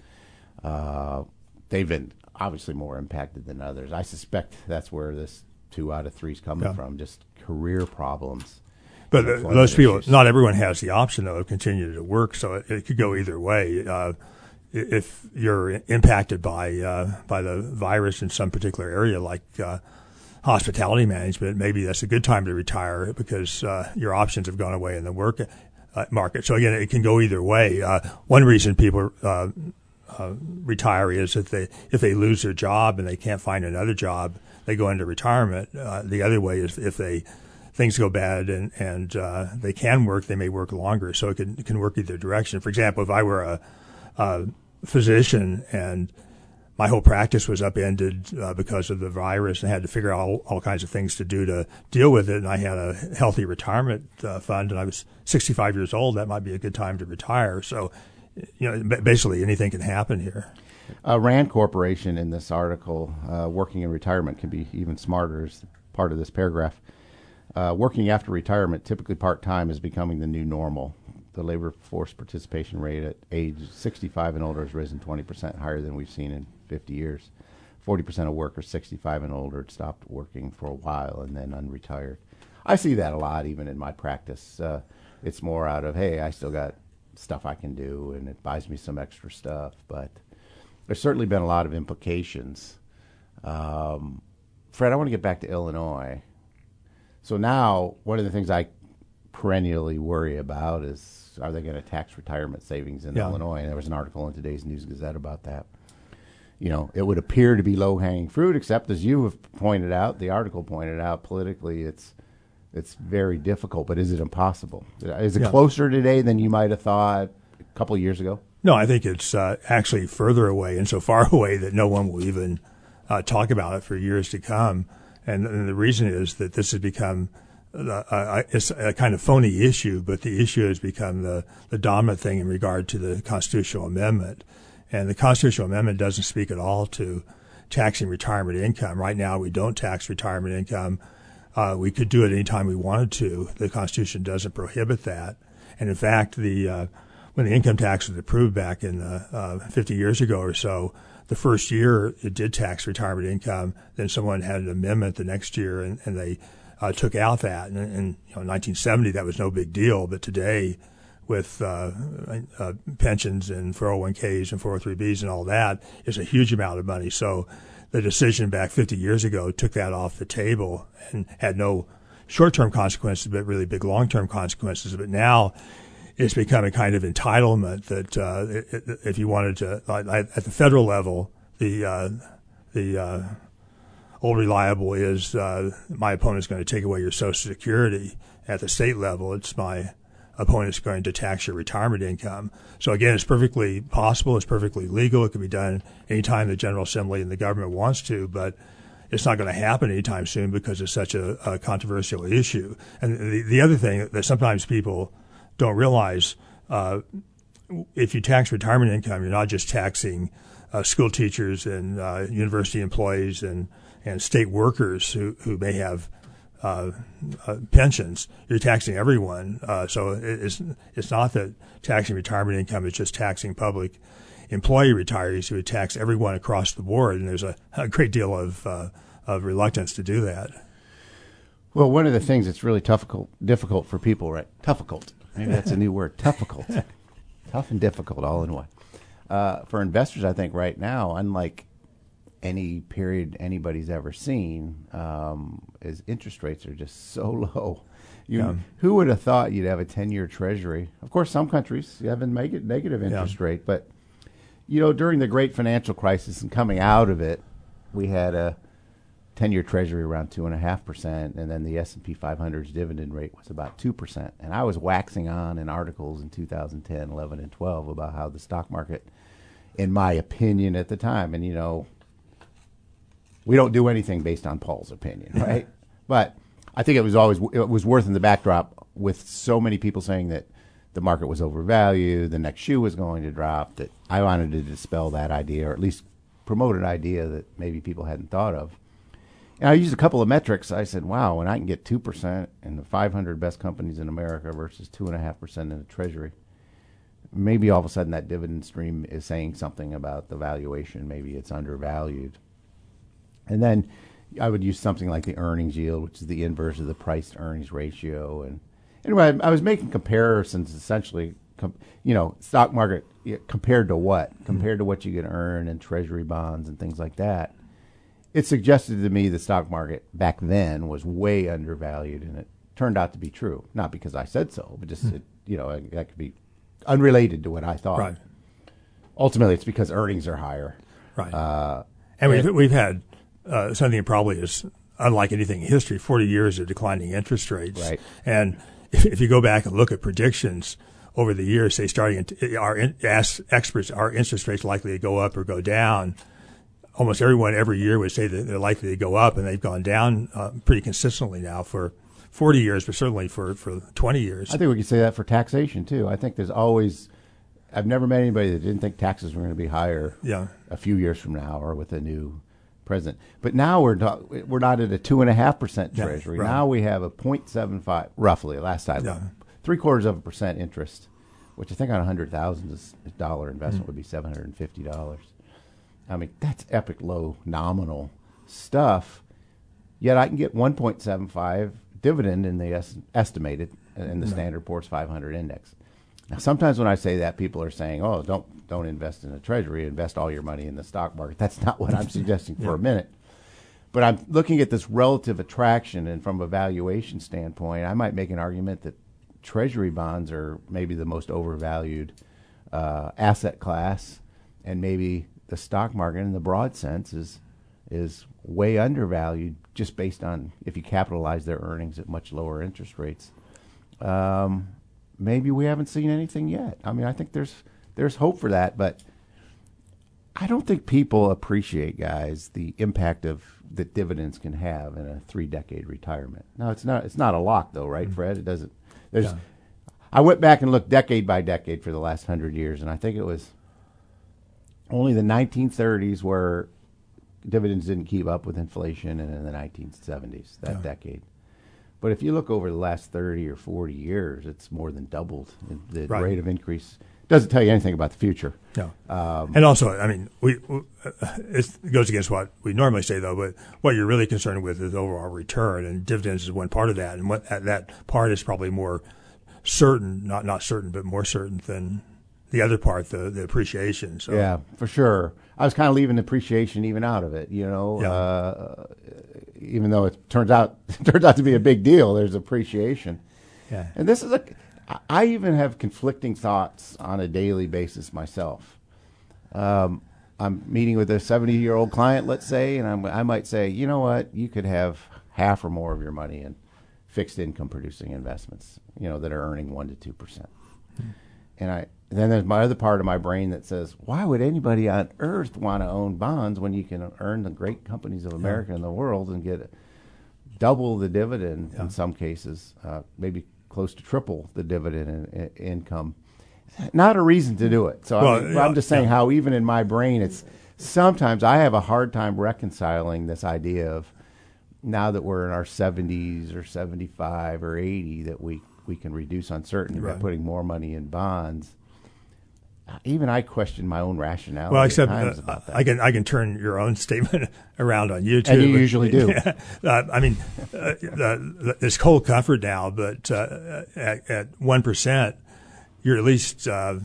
uh, they've been obviously more impacted than others. I suspect that's where this two out of three is coming yeah. from, just career problems. But uh, those people, issues. not everyone has the option though of continuing to work, so it, it could go either way. Uh, if you're impacted by uh, by the virus in some particular area, like uh, hospitality management, maybe that's a good time to retire because uh, your options have gone away in the work uh, market. So again, it can go either way. Uh, one reason people uh, retire is if they if they lose their job and they can't find another job, they go into retirement. the other way is if they things go bad and and they can work, they may work longer. So it can it can work either direction. For example, if I were a uh, physician and my whole practice was upended uh, because of the virus and had to figure out all, all, kinds of things to do to deal with it. And I had a healthy retirement uh, fund and I was 65 years old. That might be a good time to retire. So, you know, basically anything can happen here. Uh, Rand Corporation in this article, uh, working in retirement can be even smarter as part of this paragraph. Uh, working after retirement, typically part time, is becoming the new normal the labor force participation rate at age 65 and older has risen 20% higher than we've seen in 50 years. 40% of workers 65 and older had stopped working for a while and then unretired. I see that a lot even in my practice. Uh, it's more out of, hey, I still got stuff I can do and it buys me some extra stuff. But there's certainly been a lot of implications. Um, Fred, I want to get back to Illinois. So now, one of the things I perennially worry about is are they going to tax retirement savings in Yeah. Illinois? And there was an article in today's News Gazette about that. You know, it would appear to be low hanging fruit, except as you have pointed out, the article pointed out, politically, it's it's very difficult. But is it impossible? Is it Yeah. closer today than you might have thought a couple of years ago? No, I think it's uh, actually further away and so far away that no one will even uh, talk about it for years to come. And, and the reason is that this has become it's a kind of phony issue, but the issue has become the, the dominant thing in regard to the constitutional amendment. And the constitutional amendment doesn't speak at all to taxing retirement income. Right now, we don't tax retirement income. Uh, we could do it anytime we wanted to. The Constitution doesn't prohibit that. And in fact, the uh, when the income tax was approved back in the, uh, 50 years ago or so, the first year it did tax retirement income. Then someone had an amendment the next year, and, and they uh, took out that. And in you know, 1970, that was no big deal. But today, with uh, uh, pensions and 401ks and 403bs and all that, is a huge amount of money. So the decision back 50 years ago took that off the table and had no short-term consequences, but really big long-term consequences. But now it's become a kind of entitlement that uh, if you wanted to, at the federal level, the uh, the uh, old reliable is uh, my opponent's going to take away your Social Security. At the state level, it's my opponent's going to tax your retirement income. So again, it's perfectly possible. It's perfectly legal. It can be done anytime the General Assembly and the government wants to, but it's not going to happen anytime soon because it's such a, a controversial issue. And the, the other thing that sometimes people don't realize, uh, if you tax retirement income, you're not just taxing uh, school teachers and uh, university employees and, and state workers who, who may have uh, uh, pensions. You're taxing everyone. Uh, so it, it's it's not that taxing retirement income is just taxing public employee retirees. You would tax everyone across the board, and there's a, a great deal of uh, of reluctance to do that. Well, one of the things that's really difficult, difficult for people, right? Difficult. Maybe that's a new word. Difficult. Tough and difficult all in one. Uh, for investors, I think right now, unlike any period anybody's ever seen, um, is interest rates are just so low. You, Yeah. Who would have thought you'd have a ten-year Treasury? Of course, some countries have a neg- negative interest rate, but you know, during the great financial crisis and coming out of it, we had a ten-year Treasury around two and a half percent, and then the S and P 500's dividend rate was about two percent. And I was waxing on in articles in 2010, 11, and 12 about how the stock market, in my opinion at the time, and you know, we don't do anything based on Paul's opinion, right? but I think it was always it was worth in the backdrop with so many people saying that the market was overvalued, the next shoe was going to drop. That I wanted to dispel that idea, or at least promote an idea that maybe people hadn't thought of. And I used a couple of metrics. I said, "Wow, when I can get two percent in the 500 best companies in America versus two and a half percent in the Treasury." Maybe all of a sudden that dividend stream is saying something about the valuation. Maybe it's undervalued. And then I would use something like the earnings yield, which is the inverse of the price to earnings ratio. And anyway, I, I was making comparisons essentially, com, you know, stock market compared to what? Compared to what you can earn in treasury bonds and things like that. It suggested to me the stock market back then was way undervalued, and it turned out to be true. Not because I said so, but just, it, you know, that could be unrelated to what I thought. Right. Ultimately, it's because earnings are higher. Right. Uh, and we've, we've had uh, something that probably is unlike anything in history 40 years of declining interest rates. Right. And if, if you go back and look at predictions over the years, say starting in, our experts, are interest rates likely to go up or go down? Almost everyone every year would say that they're likely to go up, and they've gone down uh, pretty consistently now for 40 years, but certainly for, for 20 years. I think we could say that for taxation too. I think there's always. I've never met anybody that didn't think taxes were going to be higher. Yeah. A few years from now, or with a new president. But now we're not. We're not at a two and a half percent treasury. right. Now we have a 0.75, roughly. Last time, Yeah. three quarters of a percent interest, which I think on a hundred thousand dollar Mm. investment would be seven hundred and fifty dollars. I mean, that's epic low nominal stuff. Yet I can get 1.75 dividend in the es- estimated in the Standard Poor's 500 index. Now, sometimes when I say that, people are saying, "Oh, don't don't invest in a treasury. Invest all your money in the stock market." That's not what I'm suggesting for a minute. But I'm looking at this relative attraction, and from a valuation standpoint, I might make an argument that treasury bonds are maybe the most overvalued uh, asset class, and maybe the stock market, in the broad sense, is is way undervalued just based on if you capitalize their earnings at much lower interest rates. Um, maybe we haven't seen anything yet. I mean, I think there's there's hope for that, but I don't think people appreciate, guys, the impact of that dividends can have in a three decade retirement. No, it's not. It's not a lock, though, right, mm-hmm. Fred? It doesn't. There's. Yeah. I went back and looked decade by decade for the last hundred years, and I think it was only the 1930s where dividends didn't keep up with inflation, and in the 1970s that Yeah. decade. But if you look over the last 30 or 40 years, it's more than doubled. The Right. rate of increase doesn't tell you anything about the future. No. Um, and also, I mean, we, we uh, it goes against what we normally say, though. But what you're really concerned with is overall return, and dividends is one part of that. And what that, that part is probably more certain, not not certain, but more certain than the other part, the the appreciation. So Yeah, for sure. I was kind of leaving appreciation even out of it, you know. Yeah. Uh, even though it turns out turns out to be a big deal, there's appreciation. Yeah. And this is a I even have conflicting thoughts on a daily basis myself. Um, I'm meeting with a 70 year old client, let's say, and I'm, I might say, you know what, you could have half or more of your money in fixed income producing investments, you know, that are earning one to two percent. And I then there's my other part of my brain that says, why would anybody on earth want to own bonds when you can earn the great companies of America and the world and get double the dividend in some cases, uh, maybe close to triple the dividend in, in, income? Not a reason to do it. So I Well, mean, yeah, I'm just saying yeah. how even in my brain, it's sometimes I have a hard time reconciling this idea of now that we're in our 70s or 75 or 80 that we we can reduce uncertainty by putting more money in bonds. Uh, Even I question my own rationality. Well, except uh. I can I can turn your own statement around on you too. And you usually do. Yeah. Uh, I mean, uh, uh, it's cold comfort now, but uh, at one percent, you're at least uh,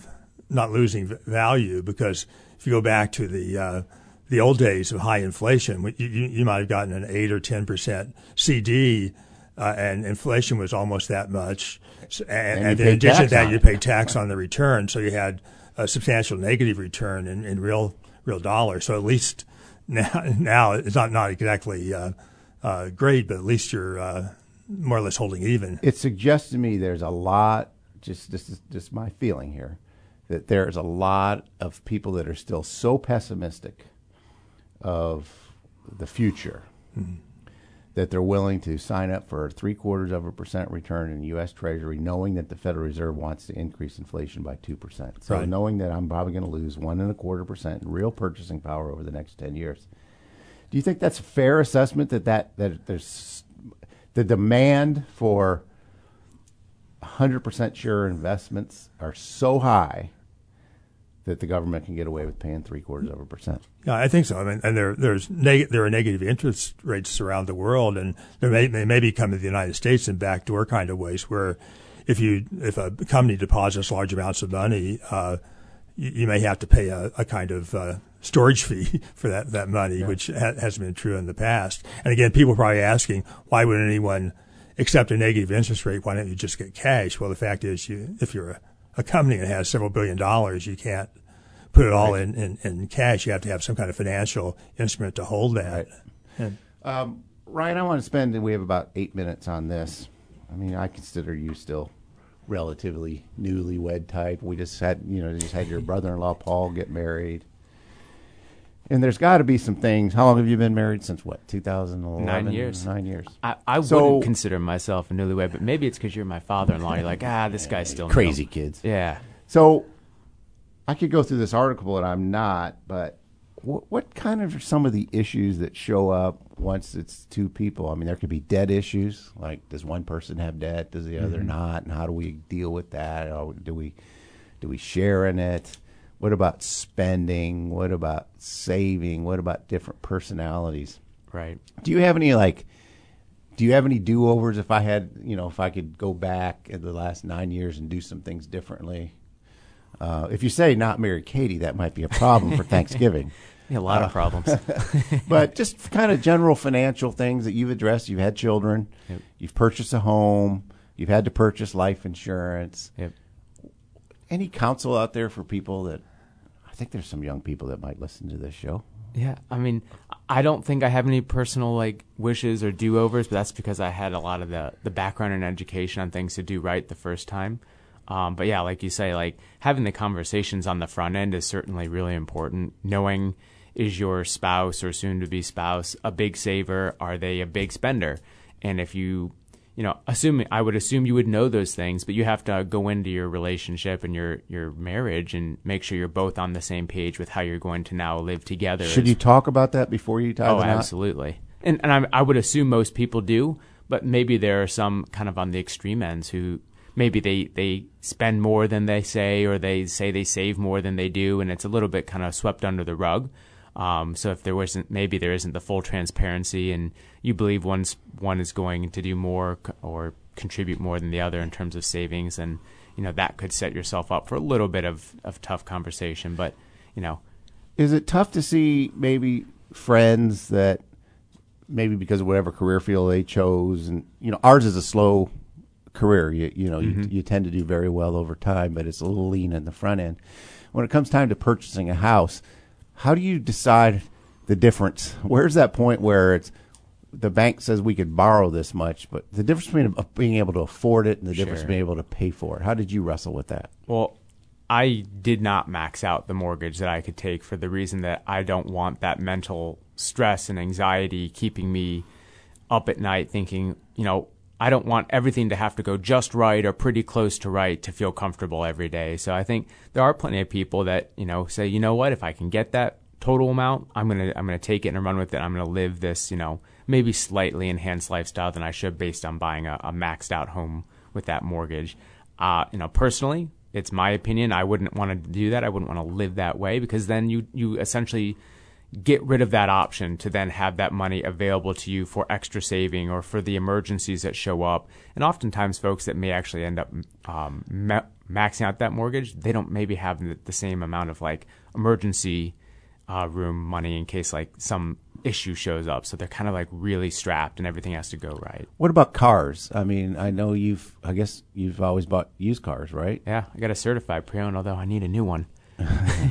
not losing value because if you go back to the uh, the old days of high inflation, you, you, you might have gotten an eight or ten percent CD. Uh, and inflation was almost that much, and, And and, in addition to that, you pay tax on the return, so you had a substantial negative return in, in real real dollars. So at least now, now it's not not exactly uh, uh, great, but at least you're uh, more or less holding even. it suggests to me there's a lot. Just this is just my feeling here that there's a lot of people that are still so pessimistic of the future that they're willing to sign up for three quarters of a percent return in the U.S. Treasury, knowing that the Federal Reserve wants to increase inflation by two percent. So Right. knowing that I'm probably going to lose one and a quarter percent in real purchasing power over the next ten years. Do you think that's a fair assessment that that, that there's the demand for 100% sure investments are so high that the government can get away with paying three quarters of a percent? Yeah, I think so. I mean, and there there's neg- there are negative interest rates around the world, and there may they may be coming to the United States in backdoor kind of ways where if you if a company deposits large amounts of money, uh, you, you may have to pay a, a kind of uh, storage fee for that that money, which ha- hasn't been true in the past. And again, people are probably asking why would anyone accept a negative interest rate? Why don't you just get cash? Well, the fact is, you if you're a, a company that has several billion dollars, you can't put it all in, in, in cash. You have to have some kind of financial instrument to hold that. And, Um, Ryan, I want to spend, and we have about eight minutes on this. I mean, I consider you still relatively newlywed type. We just had, you know, just had your brother-in-law Paul get married, and there's got to be some things. How long have you been married? Since what? 2011. Nine years. Nine years. I, I So- wouldn't consider myself a newlywed, but maybe it's because you're my father-in-law. You're like, ah, this guy's still new." Crazy kids. Yeah. So I could go through this article, and I'm not. But what, what kind of are some of the issues that show up once it's two people? I mean, there could be debt issues. Like, does one person have debt? Does the other not? And how do we deal with that? Or do we do we share in it? What about spending? What about saving? What about different personalities? Right. Do you have any like? Do you have any do overs? If I had, you know, if I could go back in the last nine years and do some things differently. Uh, if you say not marry Katie, that might be a problem for Thanksgiving. Yeah, a lot of problems. but just kind of general financial things that you've addressed. You've had children. Yep. You've purchased a home. You've had to purchase life insurance. Yep. Any counsel out there for people that? I think there's some young people that might listen to this show. Yeah, I mean, I don't think I have any personal like wishes or do overs, but that's because I had a lot of the the background and education on things to do right the first time. Um, but yeah, like you say, like having the conversations on the front end is certainly really important. Knowing is your spouse or soon to be spouse a big saver? Are they a big spender? And if you you know, assuming I would assume you would know those things, but you have to go into your relationship and your your marriage and make sure you're both on the same page with how you're going to now live together. Should as- you talk about that before you tie Oh, the knot? absolutely. And and I, I would assume most people do, but maybe there are some kind of on the extreme ends who maybe they they spend more than they say, or they say they save more than they do, and it's a little bit kind of swept under the rug. Um, so if there wasn't, maybe there isn't the full transparency, and you believe one's one is going to do more c- or contribute more than the other in terms of savings, and you know that could set yourself up for a little bit of of tough conversation. But you know, Is it tough to see maybe friends that maybe because of whatever career field they chose, and you know ours is a slow career. You you know you, you tend to do very well over time, but it's a little lean in the front end. When it comes time to purchasing a house, how do you decide the difference? Where's that point where it's the bank says we could borrow this much, but the difference between being able to afford it and the difference being able to pay for it? How did you wrestle with that? Well, I did not max out the mortgage that I could take for the reason that I don't want that mental stress and anxiety keeping me up at night thinking, you know, I don't want everything to have to go just right or pretty close to right to feel comfortable every day. So I think there are plenty of people that, you know, say, you know what, if I can get that total amount, I'm going to I'm going to take it and run with it. I'm going to live this, you know, maybe slightly enhanced lifestyle than I should based on buying a, a maxed out home with that mortgage. Uh, you know, personally, it's my opinion. I wouldn't want to do that. I wouldn't want to live that way because then you you essentially get rid of that option to then have that money available to you for extra saving or for the emergencies that show up. And oftentimes, folks that may actually end up um, ma- maxing out that mortgage, they don't maybe have the, same amount of like emergency uh, room money in case like some issue shows up. So they're kind of like really strapped and everything has to go right. What about cars? I mean, I know you've, I guess you've always bought used cars, right? Yeah, I got a certified pre-owned, although I need a new one.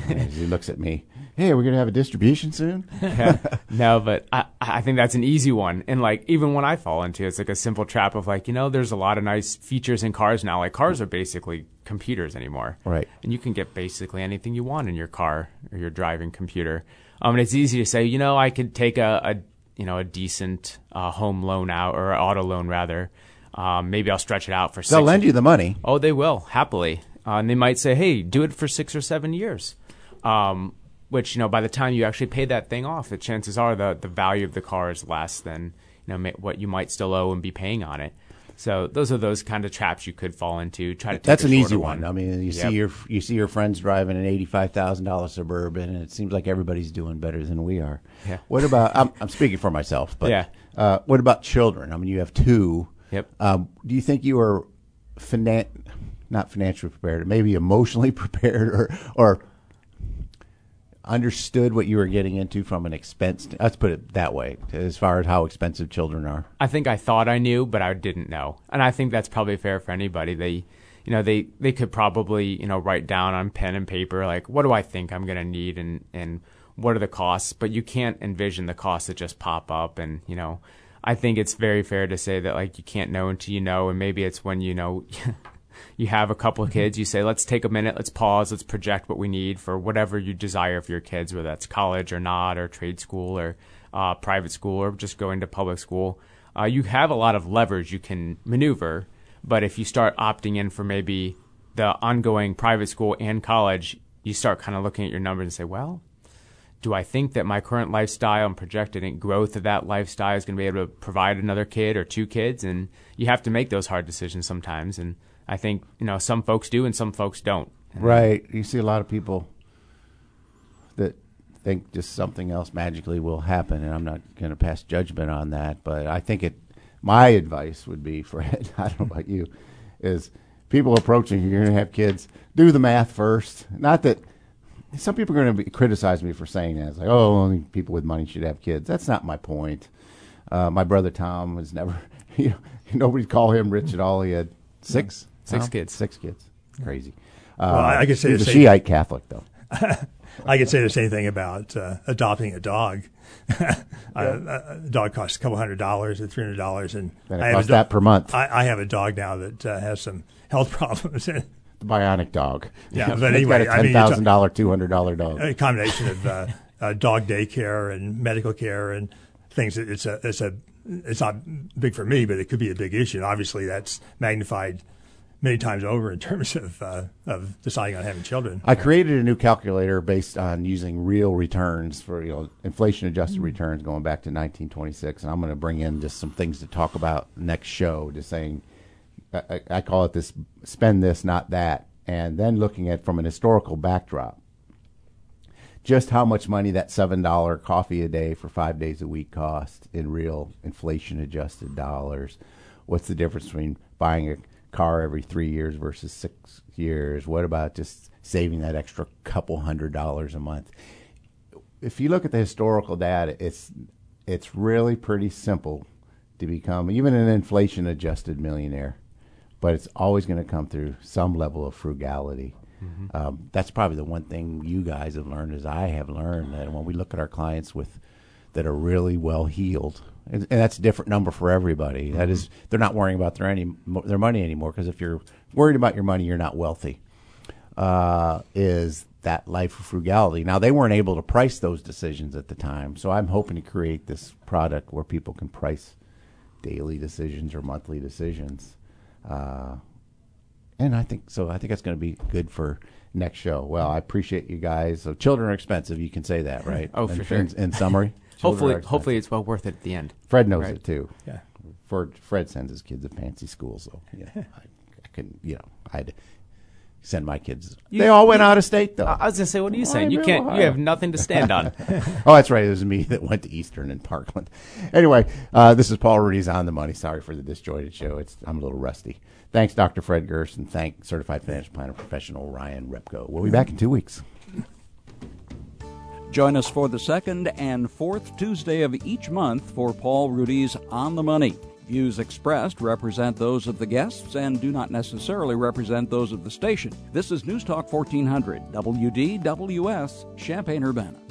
He looks at me, hey, we're gonna have a distribution soon. no, but I, I think that's an easy one. And like even when I fall into it, it's like a simple trap of like, you know, there's a lot of nice features in cars now. Like cars are basically computers anymore. Right. And you can get basically anything you want in your car or your driving computer. Um, and it's easy to say, you know, I could take a, a you know, a decent uh, home loan out or auto loan rather. Um, maybe I'll stretch it out for They'll six lend you the money. Oh, they will happily, uh, and they might say, "Hey, do it for six or seven years." Um, which you know, by the time you actually pay that thing off, the chances are the the value of the car is less than you know what you might still owe and be paying on it. So those are those kind of traps you could fall into. Try to take That's an easy shorter one. I mean, you Yep. see your you see your friends driving an eighty-five thousand dollar suburban, and it seems like everybody's doing better than we are. Yeah. What about? I'm, I'm speaking for myself, but Yeah. uh, what about children? I mean, you have two. Yep. Um, do you think you are finan- not financially prepared, maybe emotionally prepared, or or understood what you were getting into from an expense? Let's put it that way, as far as how expensive children are. I think I thought I knew, but I didn't know. And I think that's probably fair for anybody. They, you know, they, they could probably, you know, write down on pen and paper, like, what do I think I'm going to need and, and what are the costs? But you can't envision the costs that just pop up. And, you know, I think it's very fair to say that, like, you can't know until you know. And maybe it's when you know, you have a couple of kids, you say, let's take a minute, let's pause, let's project what we need for whatever you desire for your kids, whether that's college or not, or trade school or uh, private school, or just going to public school. Uh, you have a lot of levers you can maneuver, but if you start opting in for maybe the ongoing private school and college, you start kind of looking at your numbers and say, well, do I think that my current lifestyle and projected growth of that lifestyle is going to be able to provide another kid or two kids? And you have to make those hard decisions sometimes. And I think, you know, some folks do and some folks don't. Right. You see a lot of people that think just something else magically will happen, and I'm not going to pass judgment on that. But I think it. My advice would be, Fred. I don't know about you, is people approaching you're going to have kids. Do the math first. Not that some people are going to criticize me for saying that. It's like, oh, only people with money should have kids. That's not my point. Uh, my brother Tom was never, you know, nobody call him rich at all. He had six, Six Tom? kids. six kids. Crazy. Well, I- I could say he's the a same- Shiite Catholic though. I could say the same thing about uh, adopting a dog. a, a dog costs a couple hundred dollars or three hundred dollars, and Then it I have a costs that per month. I, I have a dog now that uh, has some health problems. The bionic dog. Yeah, but anyway, a I ten mean, you're thousand dollar, two hundred dollar dog. a combination of uh, uh, dog daycare and medical care and things. It's a it's a it's not big for me, but it could be a big issue. And obviously, that's magnified many times over in terms of uh, of deciding on having children. I created a new calculator based on using real returns for you know inflation adjusted returns going back to 1926, and I'm going to bring in just some things to talk about next show. Just saying, I, I- I call it this: spend this, not that, and then looking at from an historical backdrop, just how much money that seven dollar coffee a day for five days a week cost in real inflation adjusted dollars. What's the difference between buying a car every three years versus six years? What about just saving that extra couple hundred dollars a month? If you look at the historical data, it's it's really pretty simple to become even an inflation adjusted millionaire, but it's always going to come through some level of frugality. Um, that's probably the one thing you guys have learned, as I have learned, that when we look at our clients with that are really well heeled, and, and that's a different number for everybody. That is, they're not worrying about their any their money anymore because if you're worried about your money, you're not wealthy. Uh, is that life of frugality? Now they weren't able to price those decisions at the time, so I'm hoping to create this product where people can price daily decisions or monthly decisions. Uh, and I think so. I think that's going to be good for next show. Well, I appreciate you guys. So children are expensive. You can say that, right? Oh, for in, sure. In, in summary, Hopefully, are hopefully it's well worth it at the end. Fred knows Right. it too. Yeah. For Fred sends his kids to fancy schools, so yeah, I, I couldn't. You know, I had to send my kids. You- they all went you- out of state though. I I was gonna say, what are you saying? You can't. Ohio? You have nothing to stand on. oh, that's right. It was me that went to Eastern and Parkland. Anyway, uh, this is Paul Ruedi's on the money. Sorry for the disjointed show. It's I'm a little rusty. Thanks, Dr. Fred Giertz, and thank Certified Financial Planner Professional Ryan Repko. We'll be back in two weeks. Join us for the second and fourth Tuesday of each month for Paul Ruedi's On the Money. Views expressed represent those of the guests and do not necessarily represent those of the station. This is News Talk 1400, WDWS, Champaign Urbana.